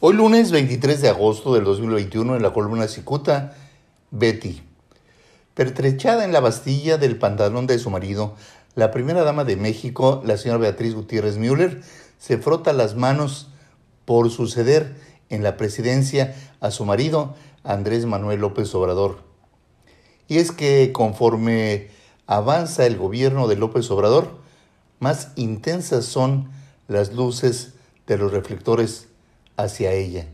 Hoy lunes 23 de agosto del 2021 en la columna Cicuta, Betty. Pertrechada en la bastilla del pantalón de su marido, la primera dama de México, la señora Beatriz Gutiérrez Müller, se frota las manos por suceder en la presidencia a su marido, Andrés Manuel López Obrador. Y es que conforme avanza el gobierno de López Obrador, más intensas son las luces de los reflectores hacia ella.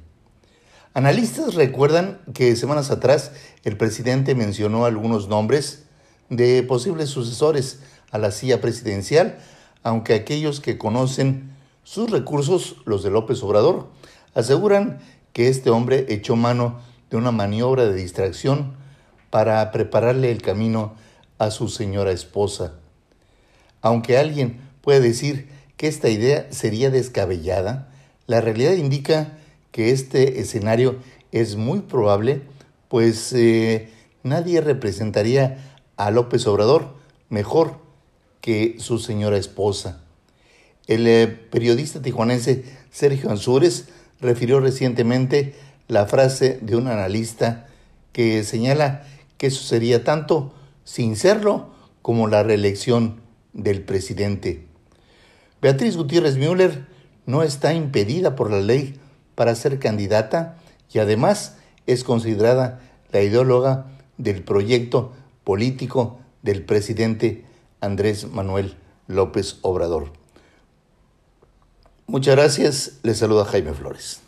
Analistas recuerdan que semanas atrás el presidente mencionó algunos nombres de posibles sucesores a la silla presidencial, aunque aquellos que conocen sus recursos, los de López Obrador, aseguran que este hombre echó mano de una maniobra de distracción para prepararle el camino a su señora esposa. Aunque alguien puede decir que esta idea sería descabellada, la realidad indica que este escenario es muy probable, pues eh, nadie representaría a López Obrador mejor que su señora esposa. El eh, periodista tijuanense Sergio Ansúrez refirió recientemente la frase de un analista que señala que eso sería tanto sin serlo como la reelección del presidente. Beatriz Gutiérrez Müller no está impedida por la ley para ser candidata y además es considerada la ideóloga del proyecto político del presidente Andrés Manuel López Obrador. Muchas gracias, les saluda Jaime Flores.